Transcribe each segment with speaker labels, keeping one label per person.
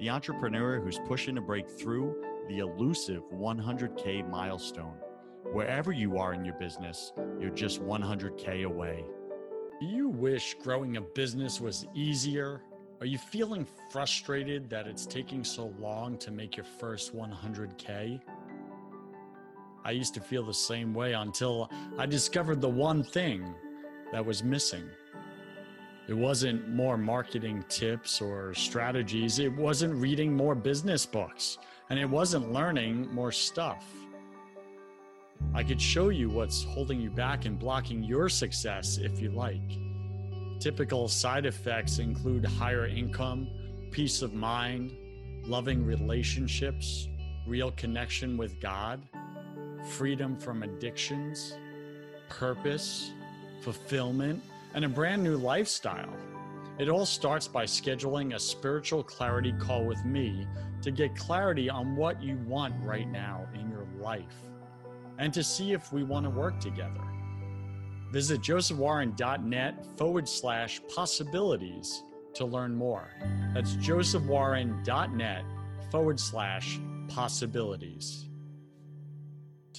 Speaker 1: the entrepreneur who's pushing to break through the elusive 100K milestone. Wherever you are in your business, you're just 100K away. Do you wish growing a business was easier? Are you feeling frustrated that it's taking so long to make your first 100K? I used to feel the same way until I discovered the one thing that was missing it wasn't more marketing tips or strategies. It wasn't reading more business books. And it wasn't learning more stuff. I could show you what's holding you back and blocking your success if you like. Typical side effects include higher income, peace of mind, loving relationships, real connection with God, freedom from addictions, purpose, fulfillment, and a brand new lifestyle. It all starts by scheduling a spiritual clarity call with me to get clarity on what you want right now in your life and to see if we want to work together. Visit josephwarren.net forward slash possibilities to learn more. That's josephwarren.net forward slash possibilities.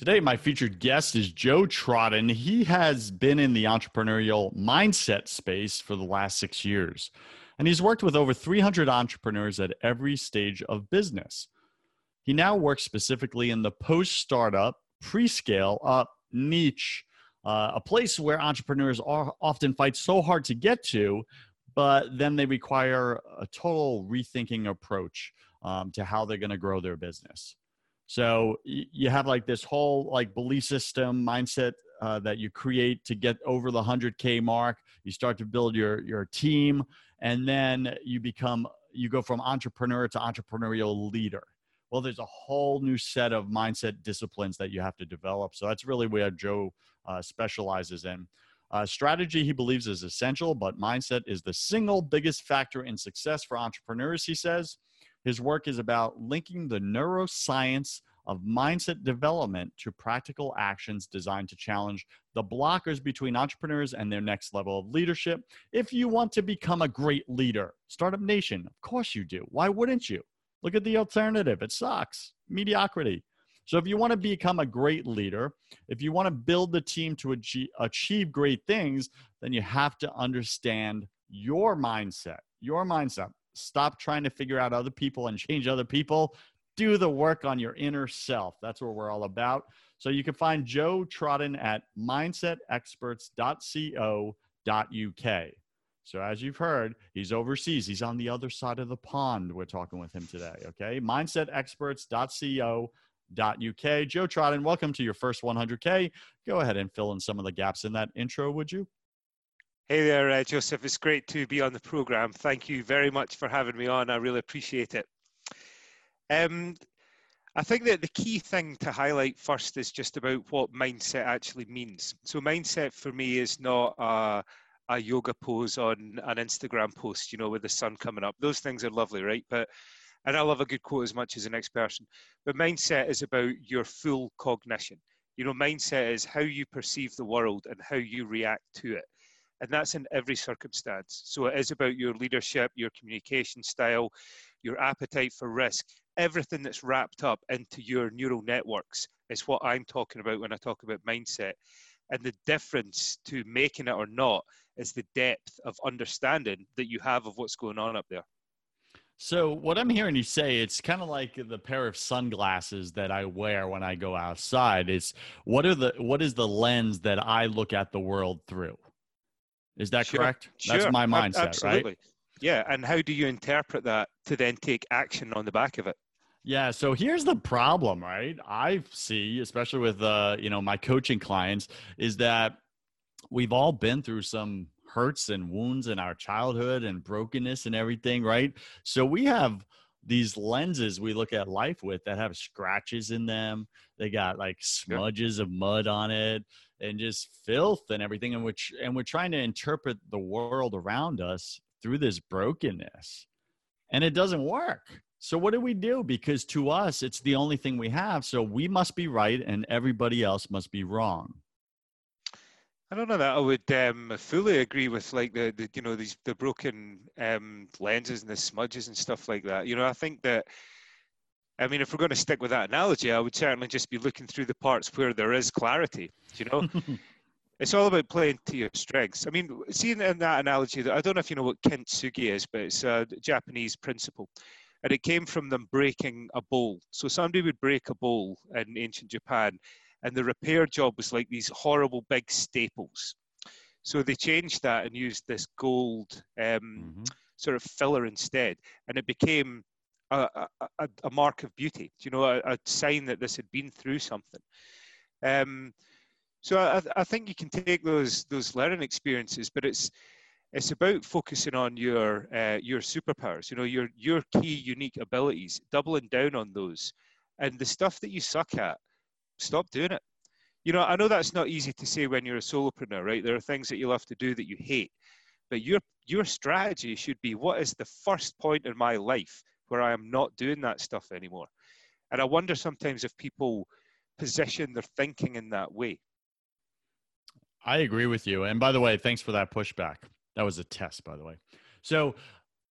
Speaker 1: Today, my featured guest is Joe Trodden. He has been in the entrepreneurial mindset space for the last six years, and he's worked with over 300 entrepreneurs at every stage of business. He now works specifically in the post startup, pre scale up niche, uh, a place where entrepreneurs are often fight so hard to get to, but then they require a total rethinking approach um, to how they're going to grow their business. So you have like this whole like belief system mindset uh, that you create to get over the 100k mark. You start to build your your team, and then you become you go from entrepreneur to entrepreneurial leader. Well, there's a whole new set of mindset disciplines that you have to develop. So that's really where Joe uh, specializes in. Uh, strategy, he believes, is essential, but mindset is the single biggest factor in success for entrepreneurs, he says. His work is about linking the neuroscience of mindset development to practical actions designed to challenge the blockers between entrepreneurs and their next level of leadership. If you want to become a great leader, Startup Nation, of course you do. Why wouldn't you? Look at the alternative. It sucks. Mediocrity. So, if you want to become a great leader, if you want to build the team to achieve great things, then you have to understand your mindset. Your mindset. Stop trying to figure out other people and change other people. Do the work on your inner self. That's what we're all about. So you can find Joe Trodden at mindsetexperts.co.uk. So as you've heard, he's overseas. He's on the other side of the pond. We're talking with him today. Okay. Mindsetexperts.co.uk. Joe Trodden, welcome to your first 100K. Go ahead and fill in some of the gaps in that intro, would you?
Speaker 2: Hey there, uh, Joseph. It's great to be on the program. Thank you very much for having me on. I really appreciate it. Um, I think that the key thing to highlight first is just about what mindset actually means. So, mindset for me is not a, a yoga pose on an Instagram post, you know, with the sun coming up. Those things are lovely, right? But and I love a good quote as much as the next person. But mindset is about your full cognition. You know, mindset is how you perceive the world and how you react to it and that's in every circumstance. So it is about your leadership, your communication style, your appetite for risk, everything that's wrapped up into your neural networks is what I'm talking about when I talk about mindset. And the difference to making it or not is the depth of understanding that you have of what's going on up there.
Speaker 1: So what I'm hearing you say, it's kind of like the pair of sunglasses that I wear when I go outside. It's what are the what is the lens that I look at the world through? Is that
Speaker 2: Sure,
Speaker 1: correct?
Speaker 2: Sure,
Speaker 1: That's my mindset,
Speaker 2: absolutely.
Speaker 1: right?
Speaker 2: Yeah, and how do you interpret that to then take action on the back of it?
Speaker 1: Yeah. So here's the problem, right? I see, especially with uh, you know, my coaching clients, is that we've all been through some hurts and wounds in our childhood and brokenness and everything, right? So we have these lenses we look at life with that have scratches in them. They got like smudges of mud on it and just filth and everything. And which and we're trying to interpret the world around us through this brokenness. And it doesn't work. So what do we do? Because to us, it's the only thing we have. So we must be right and everybody else must be wrong.
Speaker 2: I don't know that I would um, fully agree with like the, the you know these the broken um, lenses and the smudges and stuff like that. You know, I think that I mean if we're going to stick with that analogy, I would certainly just be looking through the parts where there is clarity. You know, it's all about playing to your strengths. I mean, seeing in that analogy, that I don't know if you know what kintsugi is, but it's a Japanese principle, and it came from them breaking a bowl. So somebody would break a bowl in ancient Japan, and the repair job was like these horrible big staples. So they changed that and used this gold um,
Speaker 1: Mhm.
Speaker 2: sort of filler instead, and it became a, a, a- mark of beauty. You know, a, a sign that this had been through something. Um, so I, I think you can take those those learning experiences, but it's it's about focusing on your uh, your superpowers. You know, your your key unique abilities, doubling down on those, and the stuff that you suck at, stop doing it. You know, I know that's not easy to say when you're a solopreneur, right? There are things that you'll have to do that you hate, but your your strategy should be what is the first point in my life where I am not doing that stuff anymore. And I wonder sometimes if people position their thinking in that way.
Speaker 1: I agree with you. And by the way, thanks for that pushback. That was a test, by the way. So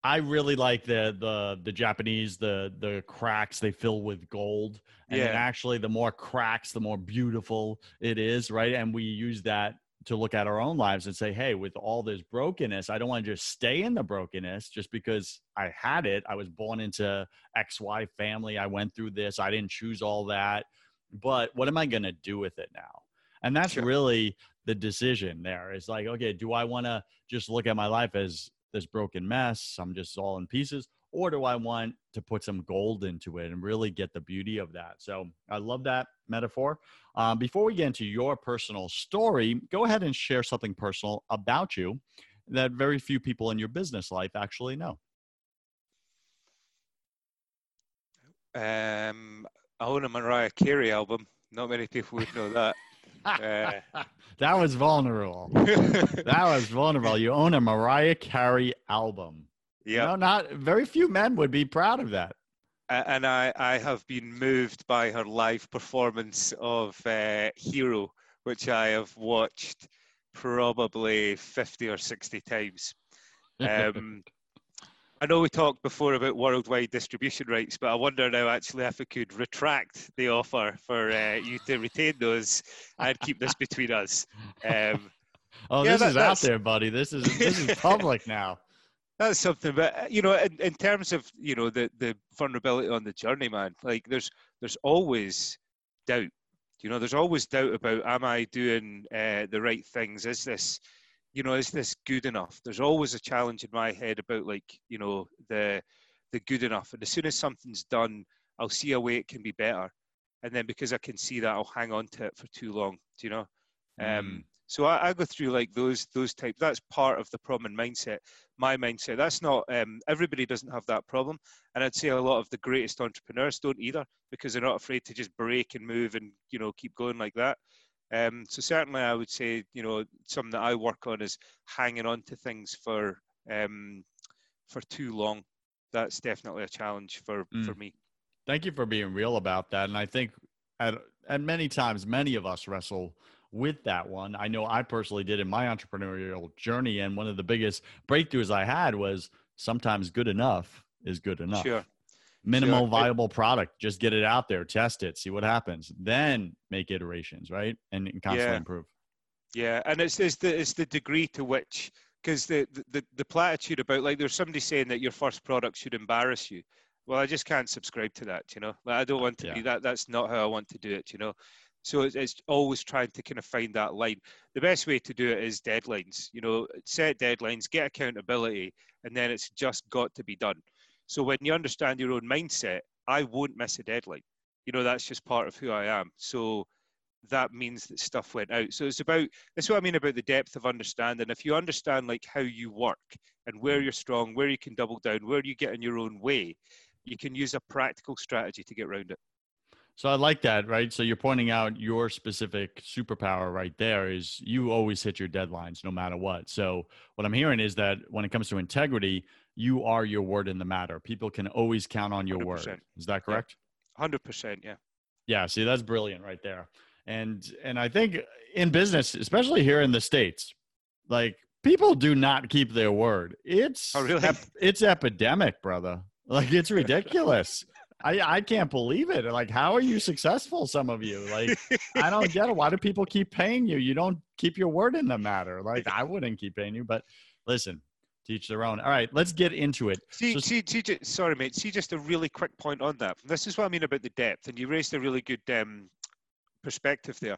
Speaker 1: I really like the the the Japanese the the cracks they fill with gold, and
Speaker 2: Yeah.
Speaker 1: actually the more cracks, the more beautiful it is, right? And we use that to look at our own lives and say, hey, with all this brokenness, I don't want to just stay in the brokenness just because I had it. I was born into XY family. I went through this. I didn't choose all that. But what am I going to do with it now? And that's
Speaker 2: Sure.
Speaker 1: really the decision there. It's like, okay, do I want to just look at my life as this broken mess? I'm just all in pieces. Or do I want to put some gold into it and really get the beauty of that? So I love that metaphor. Um, before we get into your personal story, go ahead and share something personal about you that very few people in your business life actually know.
Speaker 2: Um, I own a Mariah Carey album. Not many people would know that. Uh,
Speaker 1: that was vulnerable. That was vulnerable. You own a Mariah Carey album.
Speaker 2: yeah,
Speaker 1: No, not very few men would be proud of that.
Speaker 2: A- and I, I have been moved by her live performance of uh, Hero, which I have watched probably 50 or 60 times. Um, I know we talked before about worldwide distribution rights, but I wonder now actually if we could retract the offer for uh, you to retain those and keep this between us. Um,
Speaker 1: oh,
Speaker 2: yeah,
Speaker 1: this
Speaker 2: that-
Speaker 1: is out there, buddy. This is this is public now.
Speaker 2: That's something, but uh, you know, in, in terms of you know the the vulnerability on the journey, man, like there's there's always doubt. You know, there's always doubt about am I doing uh, the right things? Is this, you know, is this good enough? There's always a challenge in my head about like you know the the good enough. And as soon as something's done, I'll see a way it can be better, and then because I can see that, I'll hang on to it for too long. Do you know? Um, so I, I go through like those those types. That's part of the problem and mindset. My mindset. That's not um, everybody doesn't have that problem, and I'd say a lot of the greatest entrepreneurs don't either because they're not afraid to just break and move and you know keep going like that. Um, so certainly, I would say you know something that I work on is hanging on to things for um, for too long. That's definitely a challenge for
Speaker 1: Mm.
Speaker 2: for me.
Speaker 1: Thank you for being real about that. And I think at at many times, many of us wrestle with that one. I know I personally did in my entrepreneurial journey, and one of the biggest breakthroughs I had was sometimes good enough is good enough.
Speaker 2: Sure.
Speaker 1: Minimal
Speaker 2: Sure.
Speaker 1: viable product, just get it out there, test it, see what happens, then make iterations, right? And, and constantly
Speaker 2: Yeah.
Speaker 1: improve.
Speaker 2: Yeah, and it's, it's the it's the degree to which because the, the the platitude about like there's somebody saying that your first product should embarrass you well i just can't subscribe to that you know like, i don't want to yeah. be that that's not how i want to do it you know so it's, it's always trying to kind of find that line the best way to do it is deadlines you know set deadlines get accountability and then it's just got to be done so when you understand your own mindset i won't miss a deadline you know that's just part of who i am so that means that stuff went out. So it's about that's what I mean about the depth of understanding. If you understand like how you work and where mm. you're strong, where you can double down, where you get in your own way, you can use a practical strategy to get around it.
Speaker 1: So I like that, right? So you're pointing out your specific superpower right there is you always hit your deadlines no matter what. So what I'm hearing is that when it comes to integrity, you are your word in the matter. People can always count on your 100%. word. Is that correct?
Speaker 2: Hundred percent, yeah.
Speaker 1: Yeah, see that's brilliant right there and and i think in business especially here in the states like people do not keep their word it's
Speaker 2: oh, really?
Speaker 1: ep- it's epidemic brother like it's ridiculous I, I can't believe it. Like, how are you successful? Some of you, like, I don't get it. Why do people keep paying you? You don't keep your word in the matter. Like, I wouldn't keep paying you, but listen, teach their own. All right, let's get into it.
Speaker 2: See, so, see, see, sorry, mate. See, just a really quick point on that. This is what I mean about the depth, and you raised a really good um, perspective there.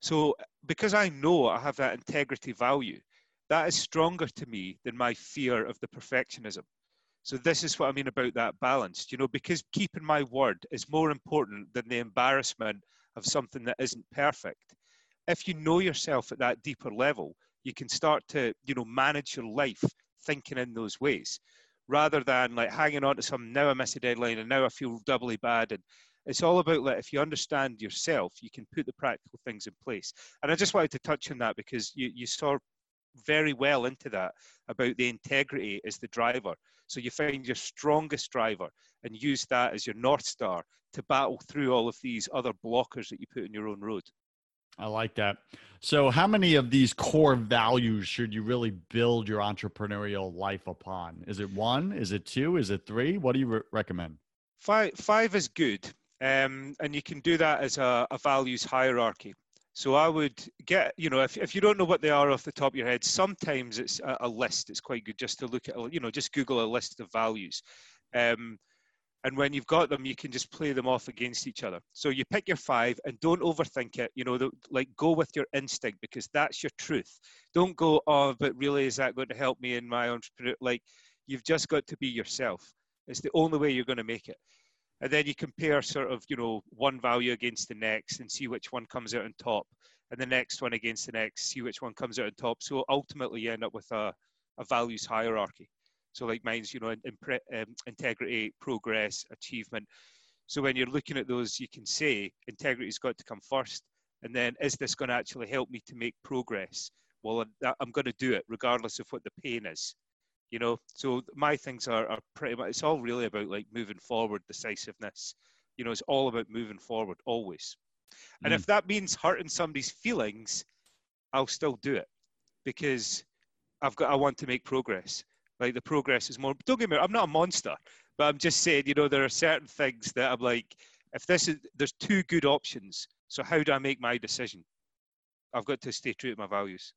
Speaker 2: So because I know I have that integrity value, that is stronger to me than my fear of the perfectionism. So this is what I mean about that balance, you know, because keeping my word is more important than the embarrassment of something that isn't perfect. If you know yourself at that deeper level, you can start to, you know, manage your life thinking in those ways rather than like hanging on to some now I miss a deadline and now I feel doubly bad and it's all about like if you understand yourself, you can put the practical things in place. And I just wanted to touch on that because you, you saw very well into that about the integrity as the driver. So you find your strongest driver and use that as your North Star to battle through all of these other blockers that you put in your own road.
Speaker 1: I like that. So, how many of these core values should you really build your entrepreneurial life upon? Is it one? Is it two? Is it three? What do you re- recommend?
Speaker 2: Five, five is good. Um, and you can do that as a, a, values hierarchy. So I would get, you know, if, if you don't know what they are off the top of your head, sometimes it's a, a list. It's quite good just to look at, you know, just Google a list of values. Um, and when you've got them, you can just play them off against each other. So you pick your five and don't overthink it. You know, the, like go with your instinct because that's your truth. Don't go, oh, but really, is that going to help me in my entrepreneur? Like, you've just got to be yourself. It's the only way you're going to make it and then you compare sort of you know one value against the next and see which one comes out on top and the next one against the next see which one comes out on top so ultimately you end up with a, a values hierarchy so like mine's you know impre- um, integrity progress achievement. So when you're looking at those you can say integrity's got to come first and then is this going to actually help me to make progress? Well i'm going to do it regardless of what the pain is you know? So my things are, are pretty much it's all really about like moving forward decisiveness. You know it's all about moving forward always. And mm. if that means hurting somebody's feelings i'll still do it because i've got i want to make progress like the progress is more don't get me i'm not a monster but i'm just saying you know there are certain things that i'm like if this is there's two good options so how do i make my decision i've got to stay true to my values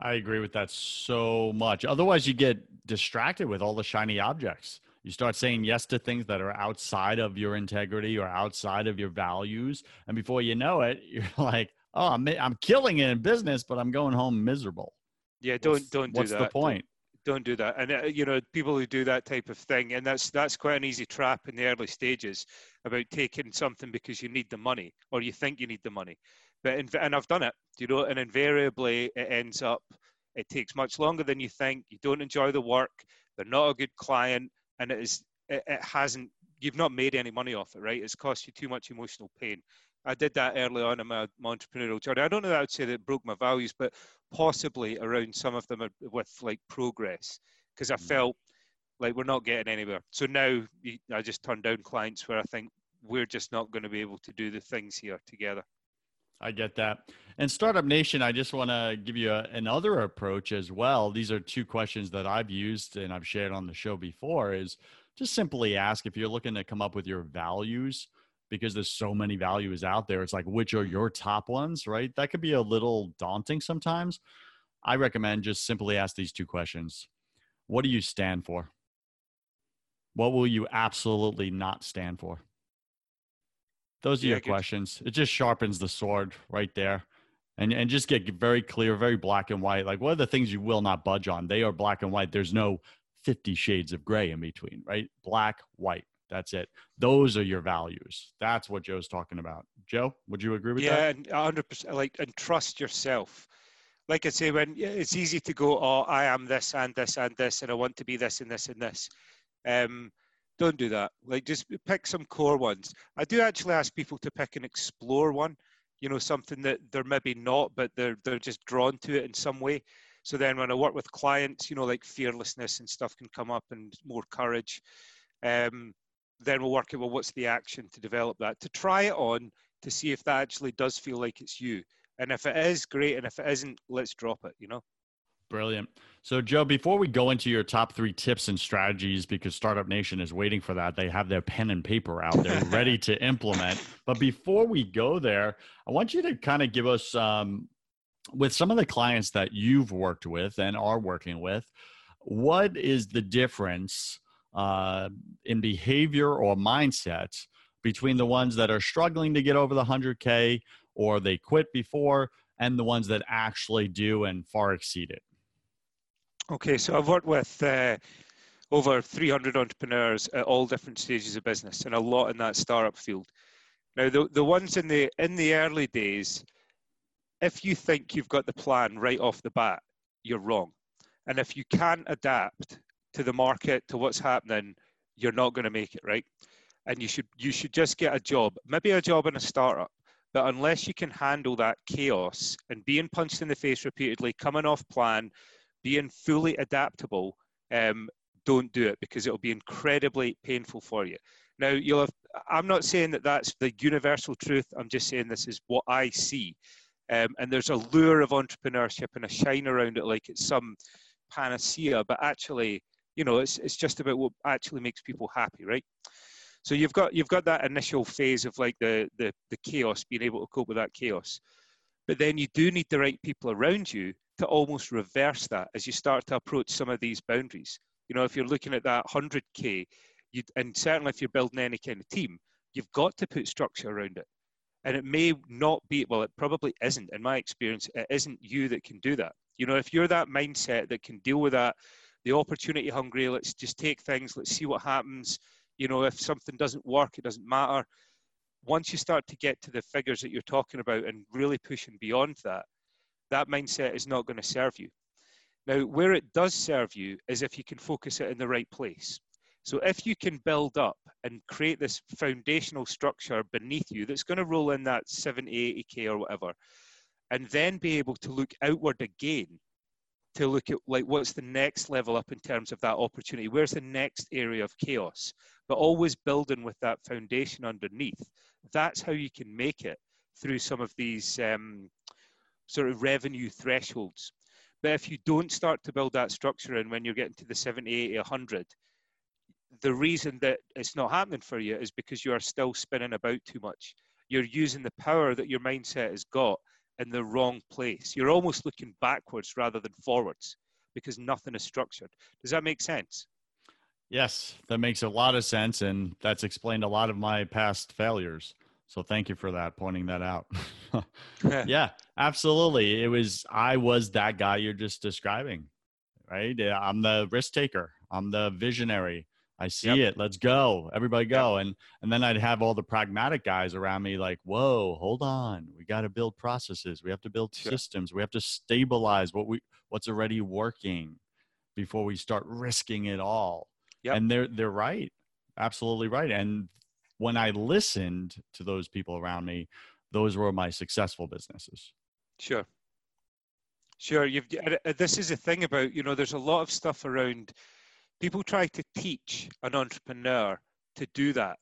Speaker 1: I agree with that so much. Otherwise, you get distracted with all the shiny objects. You start saying yes to things that are outside of your integrity or outside of your values. And before you know it, you're like, oh, I'm, I'm killing it in business, but I'm going home miserable.
Speaker 2: Yeah, don't, what's, don't do
Speaker 1: what's
Speaker 2: that.
Speaker 1: What's the point?
Speaker 2: Don't, don't that. And, uh, you know, people who do that type of thing, and that's, that's quite an easy trap in the early stages about taking something because you need the money or you think you need the money. But and I've done it, you know, and invariably it ends up it takes much longer than you think. You don't enjoy the work. They're not a good client, and it is it, it hasn't. You've not made any money off it, right? It's cost you too much emotional pain. I did that early on in my, my entrepreneurial journey. I don't know that I would say that it broke my values, but possibly around some of them with like progress, because I mm. felt like we're not getting anywhere. So now I just turn down clients where I think we're just not going to be able to do the things here together.
Speaker 1: I get that. And Startup Nation, I just want to give you a, another approach as well. These are two questions that I've used and I've shared on the show before is just simply ask if you're looking to come up with your values because there's so many values out there. It's like, which are your top ones, right? That could be a little daunting sometimes. I recommend just simply ask these two questions What do you stand for? What will you absolutely not stand for? Those are yeah, your questions. It just sharpens the sword right there. And, and just get very clear, very black and white. Like, what are the things you will not budge on? They are black and white. There's no 50 shades of gray in between, right? Black, white. That's it. Those are your values. That's what Joe's talking about. Joe, would you agree with
Speaker 2: yeah,
Speaker 1: that?
Speaker 2: Yeah, 100%. Like, and trust yourself. Like I say, when it's easy to go, oh, I am this and this and this, and I want to be this and this and this. Um, don't do that. Like, just pick some core ones. I do actually ask people to pick and explore one. You know, something that they're maybe not, but they're they're just drawn to it in some way. So then, when I work with clients, you know, like fearlessness and stuff can come up, and more courage. Um, then we'll work out well, what's the action to develop that, to try it on, to see if that actually does feel like it's you. And if it is, great. And if it isn't, let's drop it. You know.
Speaker 1: Brilliant. So, Joe, before we go into your top three tips and strategies, because Startup Nation is waiting for that, they have their pen and paper out there ready to implement. But before we go there, I want you to kind of give us, um, with some of the clients that you've worked with and are working with, what is the difference uh, in behavior or mindset between the ones that are struggling to get over the 100K or they quit before and the ones that actually do and far exceed it?
Speaker 2: Okay, so I've worked with uh, over 300 entrepreneurs at all different stages of business, and a lot in that startup field. Now, the the ones in the in the early days, if you think you've got the plan right off the bat, you're wrong. And if you can't adapt to the market, to what's happening, you're not going to make it right. And you should you should just get a job, maybe a job in a startup. But unless you can handle that chaos and being punched in the face repeatedly, coming off plan, being fully adaptable, um, don't do it because it'll be incredibly painful for you. Now, you'll have, I'm not saying that that's the universal truth. I'm just saying this is what I see. Um, and there's a lure of entrepreneurship and a shine around it like it's some panacea, but actually, you know, it's, it's just about what actually makes people happy, right? So you've got you've got that initial phase of like the the, the chaos, being able to cope with that chaos. But then you do need the right people around you to almost reverse that as you start to approach some of these boundaries. You know, if you're looking at that 100K, you, and certainly if you're building any kind of team, you've got to put structure around it. And it may not be, well, it probably isn't. In my experience, it isn't you that can do that. You know, if you're that mindset that can deal with that, the opportunity hungry, let's just take things, let's see what happens. You know, if something doesn't work, it doesn't matter. Once you start to get to the figures that you're talking about and really pushing beyond that, that mindset is not going to serve you. Now, where it does serve you is if you can focus it in the right place. So if you can build up and create this foundational structure beneath you that's going to roll in that 70, 80K or whatever, and then be able to look outward again to look at like what's the next level up in terms of that opportunity where's the next area of chaos but always building with that foundation underneath that's how you can make it through some of these um, sort of revenue thresholds. But if you don't start to build that structure and when you're getting to the 70, 80, 100, the reason that it's not happening for you is because you are still spinning about too much. You're using the power that your mindset has got in the wrong place. You're almost looking backwards rather than forwards because nothing is structured. Does that make sense?
Speaker 1: Yes, that makes a lot of sense. And that's explained a lot of my past failures. So thank you for that, pointing that out. yeah, absolutely. It was, I was that guy you're just describing, right? I'm the risk taker, I'm the visionary. I see yep. it. Let's go. Everybody go. Yep. And and then I'd have all the pragmatic guys around me like, "Whoa, hold on. We got to build processes. We have to build sure. systems. We have to stabilize what we what's already working before we start risking it all." Yep. And they're they're right. Absolutely right. And when I listened to those people around me, those were my successful businesses.
Speaker 2: Sure. Sure. You've, uh, this is a thing about, you know, there's a lot of stuff around people try to teach an entrepreneur to do that,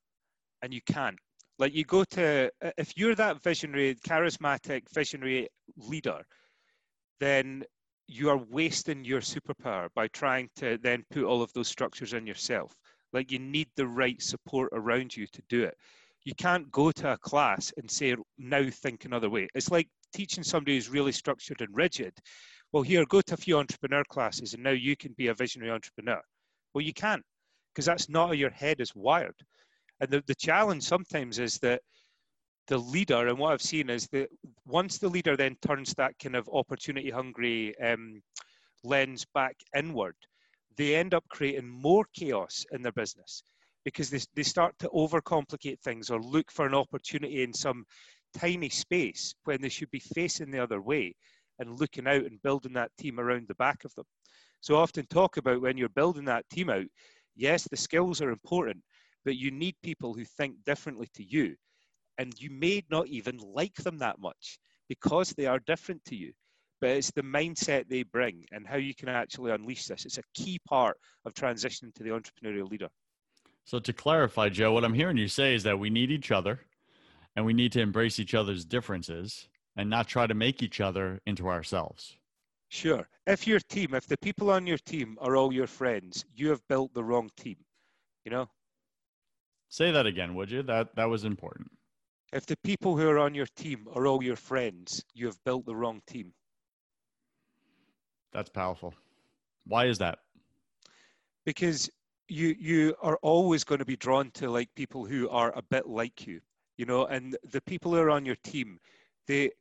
Speaker 2: and you can't. Like you go to, if you're that visionary, charismatic, visionary leader, then you are wasting your superpower by trying to then put all of those structures in yourself. Like you need the right support around you to do it. You can't go to a class and say, now think another way. It's like teaching somebody who's really structured and rigid. well, here, go to a few entrepreneur classes and now you can be a visionary entrepreneur. Well, you can't because that's not how your head is wired. And the, the challenge sometimes is that the leader, and what I've seen is that once the leader then turns that kind of opportunity hungry um, lens back inward, they end up creating more chaos in their business because they, they start to overcomplicate things or look for an opportunity in some tiny space when they should be facing the other way and looking out and building that team around the back of them. So often talk about when you're building that team out, yes, the skills are important, but you need people who think differently to you. And you may not even like them that much because they are different to you. But it's the mindset they bring and how you can actually unleash this. It's a key part of transitioning to the entrepreneurial leader.
Speaker 1: So, to clarify, Joe, what I'm hearing you say is that we need each other and we need to embrace each other's differences and not try to make each other into ourselves.
Speaker 2: Sure. If your team, if the people on your team are all your friends, you have built the wrong team. You know?
Speaker 1: Say that again, would you? That that was important.
Speaker 2: If the people who are on your team are all your friends, you have built the wrong team.
Speaker 1: That's powerful. Why is that?
Speaker 2: Because you you are always going to be drawn to like people who are a bit like you, you know, and the people who are on your team, they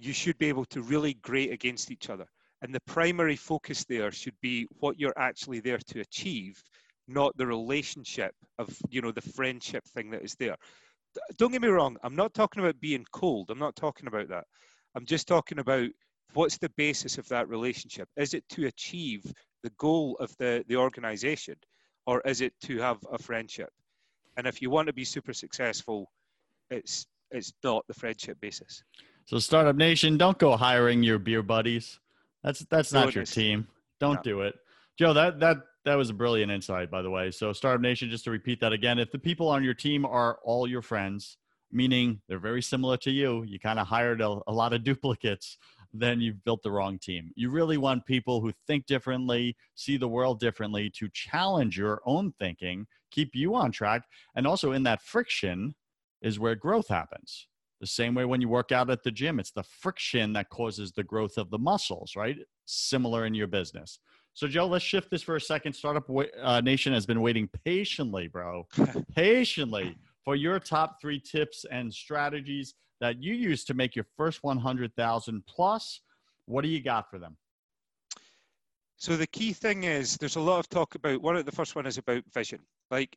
Speaker 2: you should be able to really grate against each other. And the primary focus there should be what you're actually there to achieve, not the relationship of, you know, the friendship thing that is there. Don't get me wrong, I'm not talking about being cold. I'm not talking about that. I'm just talking about what's the basis of that relationship? Is it to achieve the goal of the, the organization or is it to have a friendship? And if you want to be super successful, it's it's not the friendship basis.
Speaker 1: So Startup Nation, don't go hiring your beer buddies. That's that's not your team. Don't no. do it. Joe, that that that was a brilliant insight, by the way. So Startup Nation, just to repeat that again, if the people on your team are all your friends, meaning they're very similar to you, you kind of hired a, a lot of duplicates, then you've built the wrong team. You really want people who think differently, see the world differently, to challenge your own thinking, keep you on track, and also in that friction is where growth happens. The same way when you work out at the gym, it's the friction that causes the growth of the muscles, right? Similar in your business. So, Joe, let's shift this for a second. Startup uh, Nation has been waiting patiently, bro, patiently for your top three tips and strategies that you use to make your first 100,000 plus. What do you got for them?
Speaker 2: So the key thing is there's a lot of talk about one of the first one is about vision. Like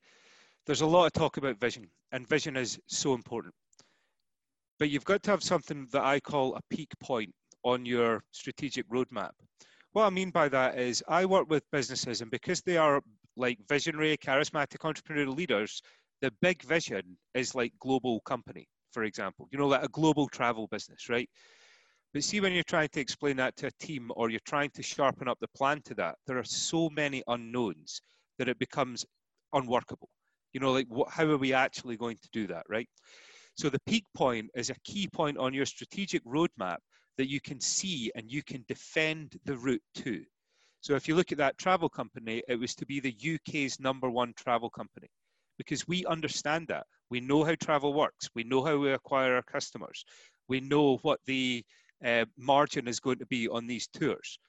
Speaker 2: there's a lot of talk about vision and vision is so important. But you've got to have something that I call a peak point on your strategic roadmap. What I mean by that is I work with businesses, and because they are like visionary, charismatic entrepreneurial leaders, the big vision is like global company, for example, you know, like a global travel business, right? But see, when you're trying to explain that to a team or you're trying to sharpen up the plan to that, there are so many unknowns that it becomes unworkable. You know, like what, how are we actually going to do that, right? So the peak point is a key point on your strategic roadmap that you can see and you can defend the route to. So if you look at that travel company, it was to be the UK's number one travel company because we understand that. We know how travel works. We know how we acquire our customers. We know what the uh, margin is going to be on these tours.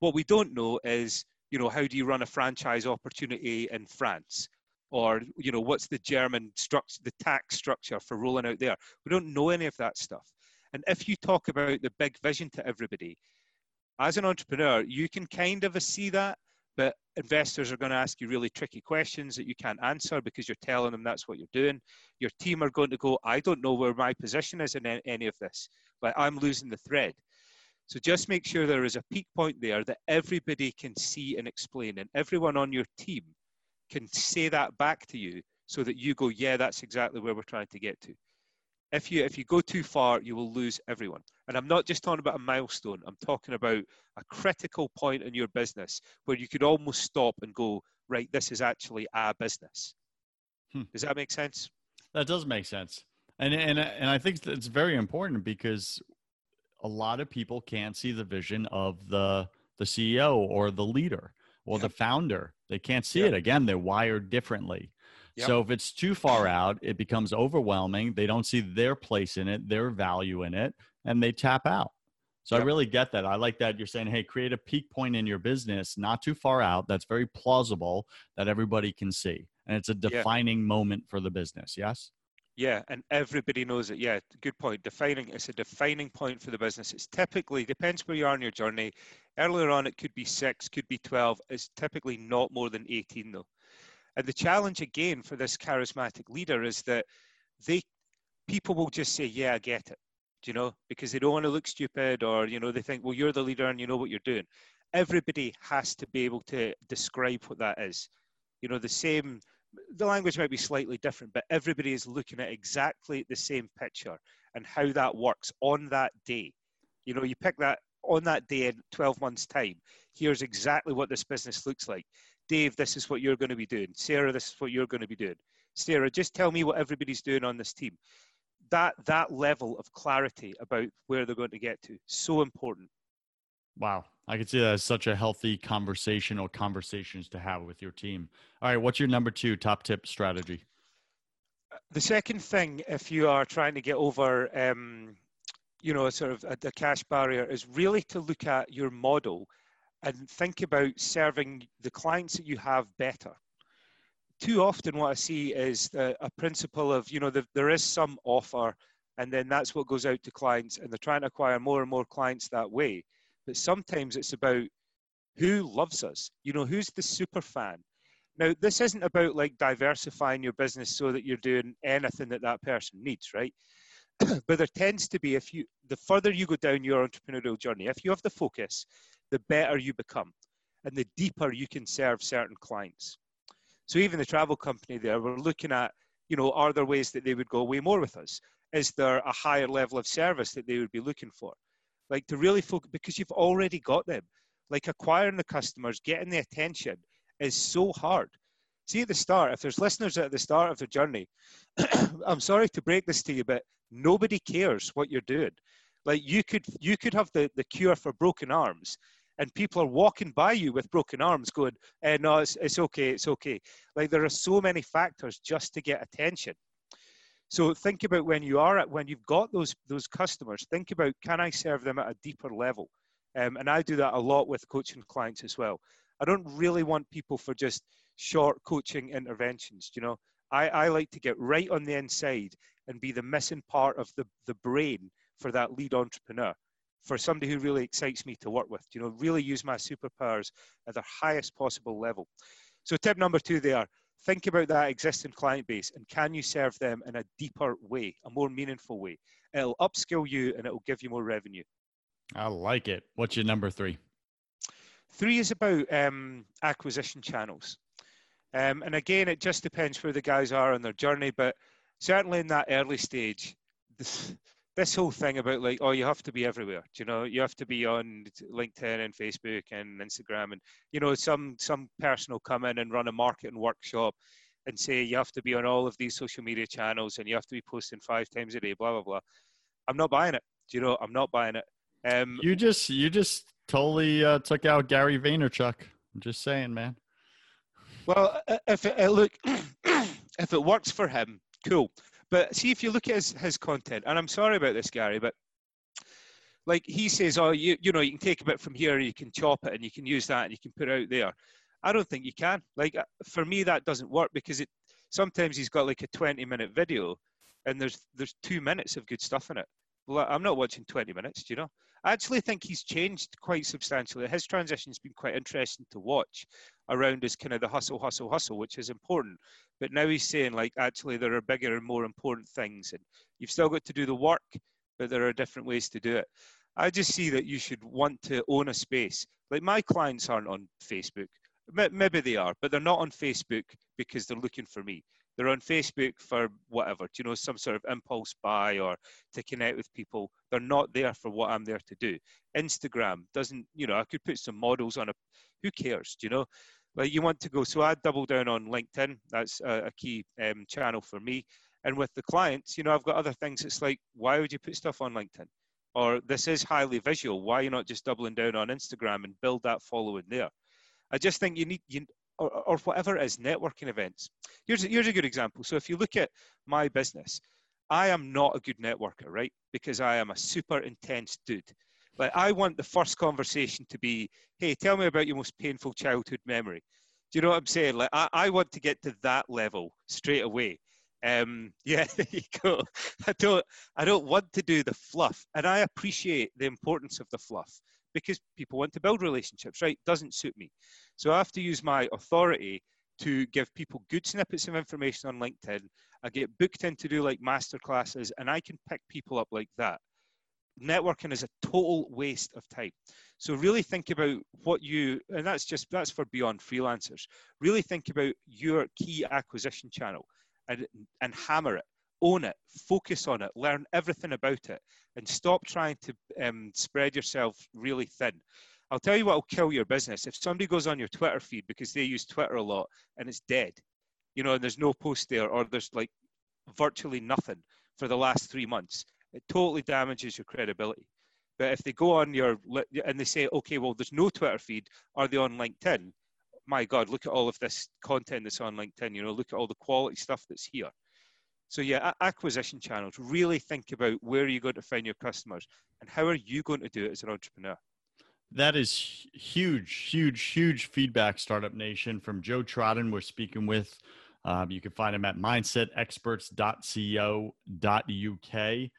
Speaker 2: What we don't know is, you know, how do you run a franchise opportunity in France? Or you know what's the german structure the tax structure for rolling out there? We don't know any of that stuff. And if you talk about the big vision to everybody as an entrepreneur you can kind of see that but investors are going to ask you really tricky questions that you can't answer because you're telling them that's what you're doing. Your team are going to go i don't know where my position is in any of this but i'm losing the thread. So just make sure there is a peak point there that everybody can see and explain and everyone on your team can say that back to you so that you go, yeah, that's exactly where we're trying to get to. If you if you go too far, you will lose everyone. And I'm not just talking about a milestone. I'm talking about a critical point in your business where you could almost stop and go, right, this is actually our business. Hmm. Does that make sense?
Speaker 1: That does make sense. And and and I think it's very important because a lot of people can't see the vision of the the CEO or the leader or yep. the founder. They can't see yep. it. Again, they're wired differently. Yep. So if it's too far out, it becomes overwhelming. They don't see their place in it, their value in it, and they tap out. So. I really get that. I like that you're saying, hey, create a peak point in your business, not too far out, that's very plausible that everybody can see. And it's a defining moment for the business. Yes?
Speaker 2: Yeah, and everybody knows it. Yeah, good point. Defining it's a defining point for the business. It's typically depends where you are in your journey. Earlier on, it could be six, could be twelve. It's typically not more than eighteen, though. And the challenge again for this charismatic leader is that they people will just say, "Yeah, I get it," you know, because they don't want to look stupid, or you know, they think, "Well, you're the leader and you know what you're doing." Everybody has to be able to describe what that is. You know, the same. The language might be slightly different, but everybody is looking at exactly the same picture and how that works on that day. You know, you pick that on that day in 12 months' time. Here's exactly what this business looks like. Dave, this is what you're going to be doing. Sarah, this is what you're going to be doing. Sarah, just tell me what everybody's doing on this team. That that level of clarity about where they're going to get to so important.
Speaker 1: Wow, I can see that as such a healthy conversation or conversations to have with your team. All right, what's your number two top tip strategy?
Speaker 2: The second thing, if you are trying to get over, um, you know, a sort of a, a cash barrier, is really to look at your model and think about serving the clients that you have better. Too often, what I see is the, a principle of, you know, the, there is some offer, and then that's what goes out to clients, and they're trying to acquire more and more clients that way. But sometimes it's about who loves us, you know, who's the super fan. Now, this isn't about like diversifying your business so that you're doing anything that that person needs, right? but there tends to be, if you, the further you go down your entrepreneurial journey, if you have the focus the better you become and the deeper you can serve certain clients. So even the travel company there, we're looking at, you know, are there ways that they would go way more with us? Is there a higher level of service that they would be looking for? Like to really focus, because you've already got them. Like acquiring the customers, getting the attention is so hard. See at the start, if there's listeners at the start of the journey, I'm sorry to break this to you, but nobody cares what you're doing. Like you could you could have the, the cure for broken arms and people are walking by you with broken arms going, eh, no, it's, it's okay, it's okay. Like there are so many factors just to get attention. So think about when you are at, when you've got those, those customers, think about, can I serve them at a deeper level? Um, and I do that a lot with coaching clients as well. I don't really want people for just short coaching interventions. You know, I, I like to get right on the inside and be the missing part of the, the brain for that lead entrepreneur for somebody who really excites me to work with. You know, really use my superpowers at their highest possible level. So tip number two there, think about that existing client base and can you serve them in a deeper way, a more meaningful way? It'll upskill you and it'll give you more revenue.
Speaker 1: I like it. What's your number three?
Speaker 2: Three is about um, acquisition channels. Um, and again, it just depends where the guys are on their journey, but certainly in that early stage, this, this whole thing about like oh you have to be everywhere you know? You have to be on linkedin and facebook and instagram and you know some some person will come in and run a marketing workshop and say you have to be on all of these social media channels and you have to be posting five times a day blah blah blah. I'm not buying it you know? I'm not buying it.
Speaker 1: Um, you just you just totally uh, took out gary vaynerchuk. I'm just saying man.
Speaker 2: Well if it, look if it works for him cool but see, if you look at his, his content, and I'm sorry about this, Gary, but like he says, oh, you you know, you can take a bit from here, you can chop it, and you can use that, and you can put it out there. I don't think you can. Like uh, for me, that doesn't work because it sometimes he's got like a 20 minute video, and there's there's two minutes of good stuff in it. Well, I'm not watching 20 minutes, do you know? I actually think he's changed quite substantially. His transition's been quite interesting to watch around his kind of the hustle, hustle, hustle, which is important. But now he's saying like actually there are bigger and more important things, and you've still got to do the work, but there are different ways to do it. I just see that you should want to own a space. Like my clients aren't on Facebook. Maybe they are, but they're not on Facebook because they're looking for me. They're on Facebook for whatever, you know, some sort of impulse buy or to connect with people. They're not there for what I'm there to do. Instagram doesn't, you know, I could put some models on a, who cares, you know? Like you want to go, so I double down on LinkedIn. That's a, a key um, channel for me. And with the clients, you know, I've got other things. It's like, why would you put stuff on LinkedIn? Or this is highly visual. Why are you not just doubling down on Instagram and build that following there? I just think you need, you, or, or whatever it is, networking events. Here's a, here's a good example. So if you look at my business, I am not a good networker, right? Because I am a super intense dude. Like I want the first conversation to be, hey, tell me about your most painful childhood memory. Do you know what I'm saying? Like I, I want to get to that level straight away. Um, yeah, there you go. I don't I don't want to do the fluff. And I appreciate the importance of the fluff because people want to build relationships, right? Doesn't suit me. So I have to use my authority to give people good snippets of information on LinkedIn. I get booked in to do like master classes and I can pick people up like that. Networking is a total waste of time. So really think about what you, and that's just, that's for beyond freelancers. Really think about your key acquisition channel and, and hammer it, own it, focus on it, learn everything about it, and stop trying to um, spread yourself really thin. I'll tell you what will kill your business. If somebody goes on your Twitter feed because they use Twitter a lot and it's dead, you know, and there's no post there or there's like virtually nothing for the last three months, it totally damages your credibility. But if they go on your and they say, okay, well, there's no Twitter feed, are they on LinkedIn? My God, look at all of this content that's on LinkedIn. You know, look at all the quality stuff that's here. So yeah, acquisition channels. Really think about where are you going to find your customers and how are you going to do it as an entrepreneur.
Speaker 1: That is huge, huge, huge feedback, Startup Nation. From Joe Trodden, we're speaking with. Um, you can find him at mindsetexperts.co.uk.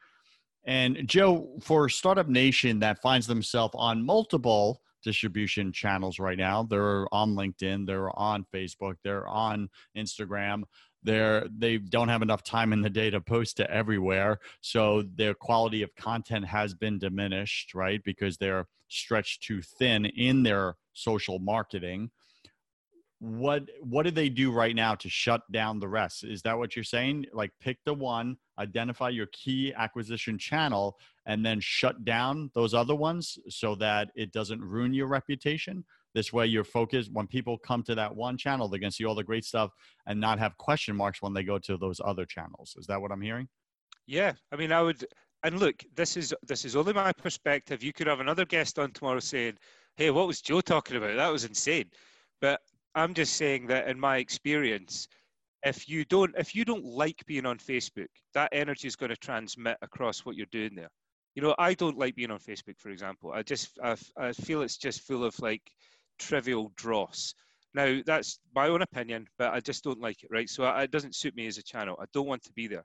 Speaker 1: And Joe, for Startup Nation that finds themselves on multiple distribution channels right now, they're on LinkedIn, they're on Facebook, they're on Instagram, they're they don't have enough time in the day to post to everywhere. So their quality of content has been diminished right? Because they're stretched too thin in their social marketing. What what do they do right now to shut down the rest? Is that what you're saying? Like pick the one identify your key acquisition channel and then shut down those other ones so that it doesn't ruin your reputation this way, you're focused. When people come to that one channel, they're going to see all the great stuff and not have question marks when they go to those other channels. Is that what I'm hearing?
Speaker 2: Yeah, I mean, I would. And look, this is this is only my perspective. You could have another guest on tomorrow saying, "Hey, what was Joe talking about? That was insane." But I'm just saying that in my experience, if you don't if you don't like being on Facebook, that energy is going to transmit across what you're doing there. You know, I don't like being on Facebook, for example. I just I, I feel it's just full of like trivial dross. Now, that's my own opinion, but I just don't like it, right? So it doesn't suit me as a channel. I don't want to be there.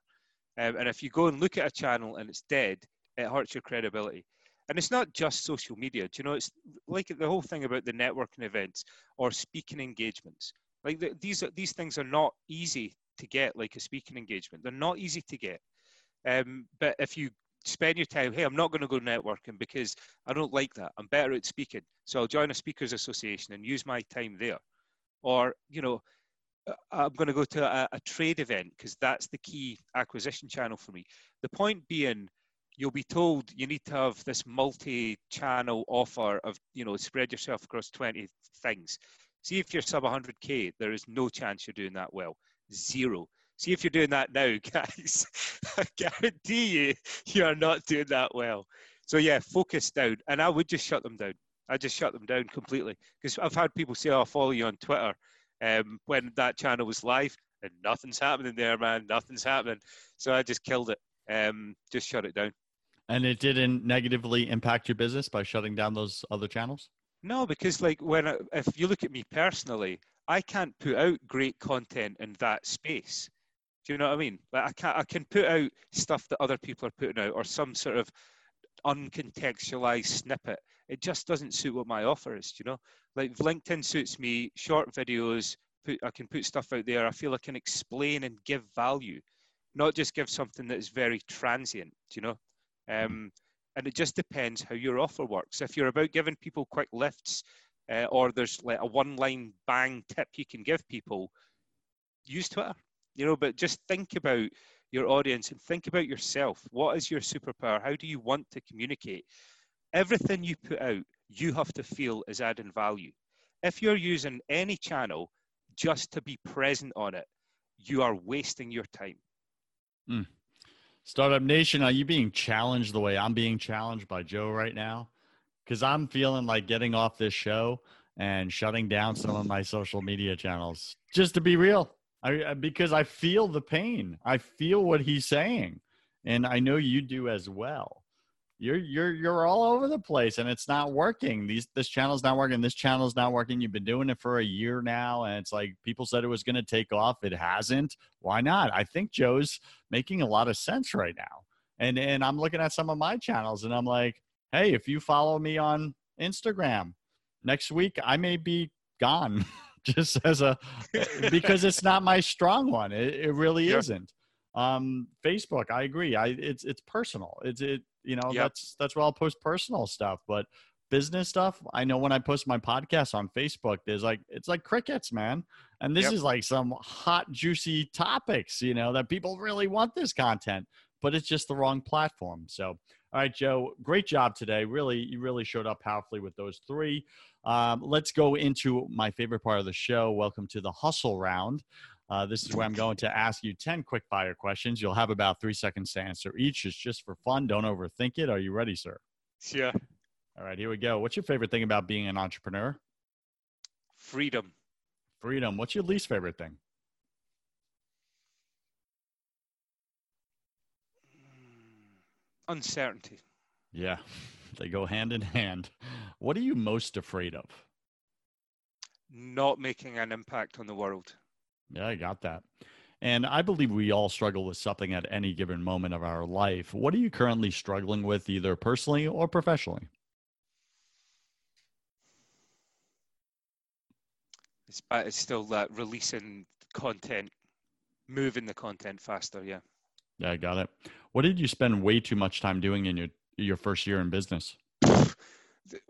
Speaker 2: Um, and if you go and look at a channel and it's dead, it hurts your credibility. And it's not just social media. Do you know, it's like the whole thing about the networking events or speaking engagements. Like the, these, these things are not easy to get, like a speaking engagement. They're not easy to get. Um, but if you spend your time, hey, I'm not going to go networking because I don't like that. I'm better at speaking. So I'll join a speakers association and use my time there. Or, you know, uh, I'm going to go to a, a trade event because that's the key acquisition channel for me. The point being, you'll be told you need to have this multi-channel offer of, you know, spread yourself across 20 things. See if you're sub 100K, there is no chance you're doing that well. Zero. See if you're doing that now, guys. I guarantee you, you are not doing that well. So yeah, focus down, and I would just shut them down. I just shut them down completely because I've had people say, oh, "I'll follow you on Twitter," um, when that channel was live, and nothing's happening there, man. Nothing's happening. So I just killed it. Um, just shut it down.
Speaker 1: And it didn't negatively impact your business by shutting down those other channels.
Speaker 2: No, because like when I, if you look at me personally, I can't put out great content in that space do you know what I mean? Like I can I can put out stuff that other people are putting out or some sort of uncontextualized snippet. It just doesn't suit what my offer is. you know? Like LinkedIn suits me. Short videos. Put, I can put stuff out there. I feel I can explain and give value, not just give something that is very transient. you know? Um, and it just depends how your offer works. If you're about giving people quick lifts, uh, or there's like a one-line bang tip you can give people, use Twitter you know but just think about your audience and think about yourself. What is your superpower? How do you want to communicate? Everything you put out you have to feel is adding value. If you're using any channel just to be present on it you are wasting your time.
Speaker 1: Mm. startup nation are you being challenged the way i'm being challenged by joe right now? Because i'm feeling like getting off this show and shutting down some of my social media channels just to be real I because I feel the pain. I feel what he's saying, and I know you do as well. you're you're you're all over the place and it's not working. These this channel's not working. This channel's not working. You've been doing it for a year now and it's like people said it was going to take off. It hasn't. Why not? I think joe's making a lot of sense right now. And and i'm looking at some of my channels and i'm like hey if you follow me on instagram next week i may be gone just as a because it's not my strong one. It, it really yeah. isn't. Um facebook i agree. I it's it's personal. It's it you know yep. that's that's where i'll post personal stuff but business stuff i know when i post my podcast on facebook there's like it's like crickets man. And this yep. is like some hot juicy topics you know that people really want this content but it's just the wrong platform. So all right joe great job today. Really you really showed up powerfully with those three um, let's go into my favorite part of the show welcome to the hustle round uh, this is where I'm going to ask you 10 quick fire questions. You'll have about three seconds to answer each. It's just for fun. Don't overthink it. Are you ready, sir?
Speaker 2: Yeah.
Speaker 1: All right, here we go. What's your favorite thing about being an entrepreneur?
Speaker 2: Freedom.
Speaker 1: Freedom. What's your least favorite thing?
Speaker 2: Uncertainty.
Speaker 1: Yeah, they go hand in hand. What are you most afraid of?
Speaker 2: Not making an impact on the world.
Speaker 1: Yeah, I got that. And I believe we all struggle with something at any given moment of our life. What are you currently struggling with, either personally or professionally?
Speaker 2: It's, it's still that releasing content, moving the content faster. Yeah.
Speaker 1: Yeah, I got it. What did you spend way too much time doing in your your first year in business?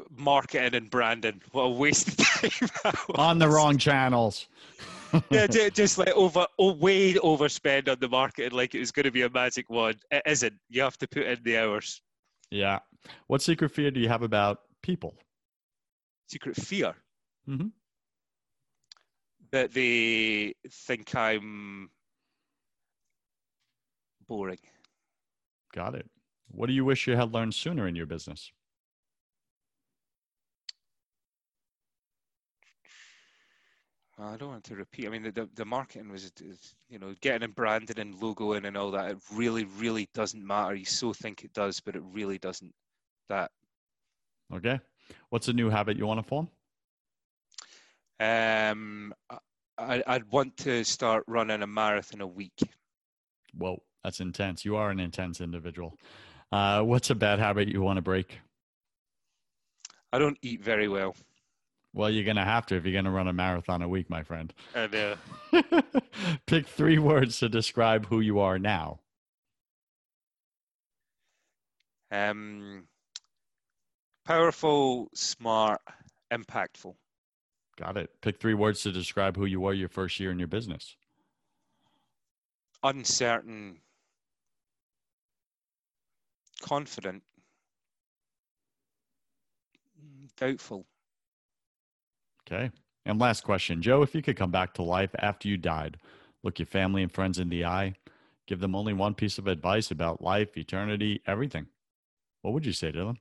Speaker 2: Marketing and branding. What a waste of time.
Speaker 1: On the wrong channels
Speaker 2: yeah, just like over, oh, way overspend on the marketing, like it was going to be a magic wand. It isn't. You have to put in the hours.
Speaker 1: Yeah. What secret fear do you have about people?
Speaker 2: Secret fear.
Speaker 1: Mm-hmm.
Speaker 2: That they think I'm boring.
Speaker 1: Got it. What do you wish you had learned sooner in your business?
Speaker 2: I don't want to repeat. I mean, the, the, the marketing was, you know, getting and branding and logoing and all that. It really, really doesn't matter. You so think it does, but it really doesn't. That.
Speaker 1: Okay. What's a new habit you want to form?
Speaker 2: Um, I, I'd want to start running a marathon a week.
Speaker 1: Whoa, that's intense. You are an intense individual. Uh, what's a bad habit you want to break?
Speaker 2: I don't eat very well.
Speaker 1: Well, you're going to have to if you're going to run a marathon a week, my friend.
Speaker 2: I know.
Speaker 1: Pick three words to describe who you are now.
Speaker 2: Um, powerful, smart, impactful.
Speaker 1: Got it. Pick three words to describe who you were your first year in your business.
Speaker 2: Uncertain, confident, doubtful.
Speaker 1: Okay. And last question, Joe, if you could come back to life after you died, look your family and friends in the eye, give them only one piece of advice about life, eternity, everything, what would you say to them?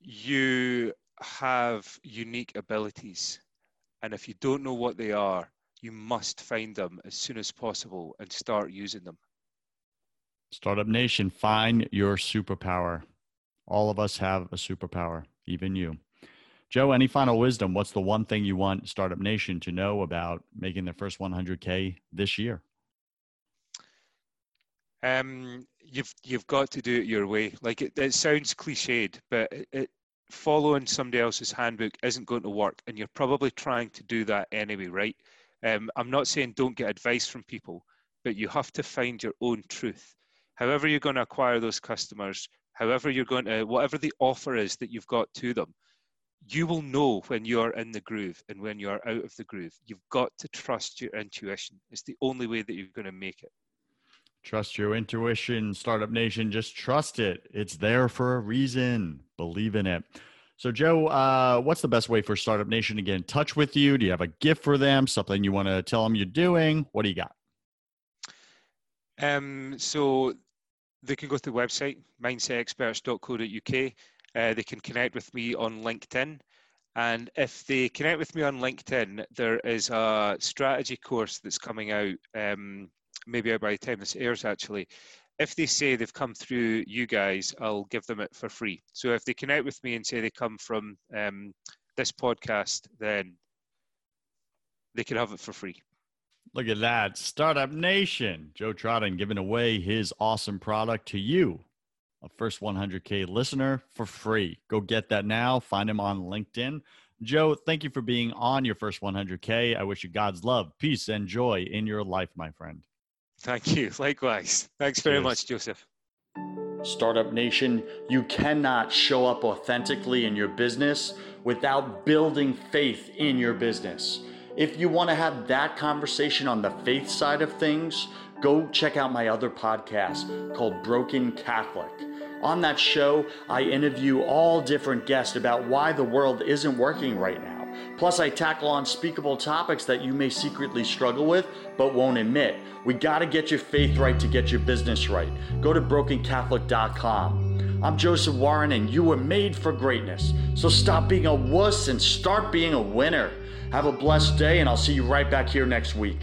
Speaker 2: You have unique abilities. And if you don't know what they are, you must find them as soon as possible and start using them.
Speaker 1: Startup Nation, find your superpower. All of us have a superpower even you. Joe, any final wisdom? What's the one thing you want Startup Nation to know about making their first 100K this year?
Speaker 2: Um, you've you've got to do it your way. Like it, it sounds cliched, but it, it, following somebody else's handbook isn't going to work, and you're probably trying to do that anyway, right? Um, I'm not saying don't get advice from people, but you have to find your own truth. However, you're going to acquire those customers, however you're going to, whatever the offer is that you've got to them, you will know when you're in the groove and when you're out of the groove. You've got to trust your intuition. It's the only way that you're going to make it.
Speaker 1: Trust your intuition, Startup Nation. Just trust it. It's there for a reason. Believe in it. So, Joe, uh, what's the best way for Startup Nation to get in touch with you? Do you have a gift for them? Something you want to tell them you're doing? What do you got?
Speaker 2: Um, so they can go to the website, mindsetexperts.co.uk. Uh, they can connect with me on LinkedIn. And if they connect with me on LinkedIn, there is a strategy course that's coming out um, maybe by the time this airs actually, if they say they've come through you guys, I'll give them it for free. So if they connect with me and say they come from um, this podcast, then they can have it for free.
Speaker 1: Look at that. Startup Nation. Joe Trotton giving away his awesome product to you, a first 100K listener for free. Go get that now. Find him on LinkedIn. Joe, thank you for being on your first 100K. I wish you God's love, peace, and joy in your life, my friend.
Speaker 2: Thank you. Likewise. Thanks very Cheers. much, Joseph.
Speaker 1: Startup Nation, you cannot show up authentically in your business without building faith in your business. If you want to have that conversation on the faith side of things, go check out my other podcast called Broken Catholic. On that show, I interview all different guests about why the world isn't working right now. Plus, I tackle unspeakable topics that you may secretly struggle with but won't admit. We got to get your faith right to get your business right. Go to brokencatholic.com. I'm Joseph Warren, and you were made for greatness. So stop being a wuss and start being a winner. Have a blessed day, and I'll see you right back here next week.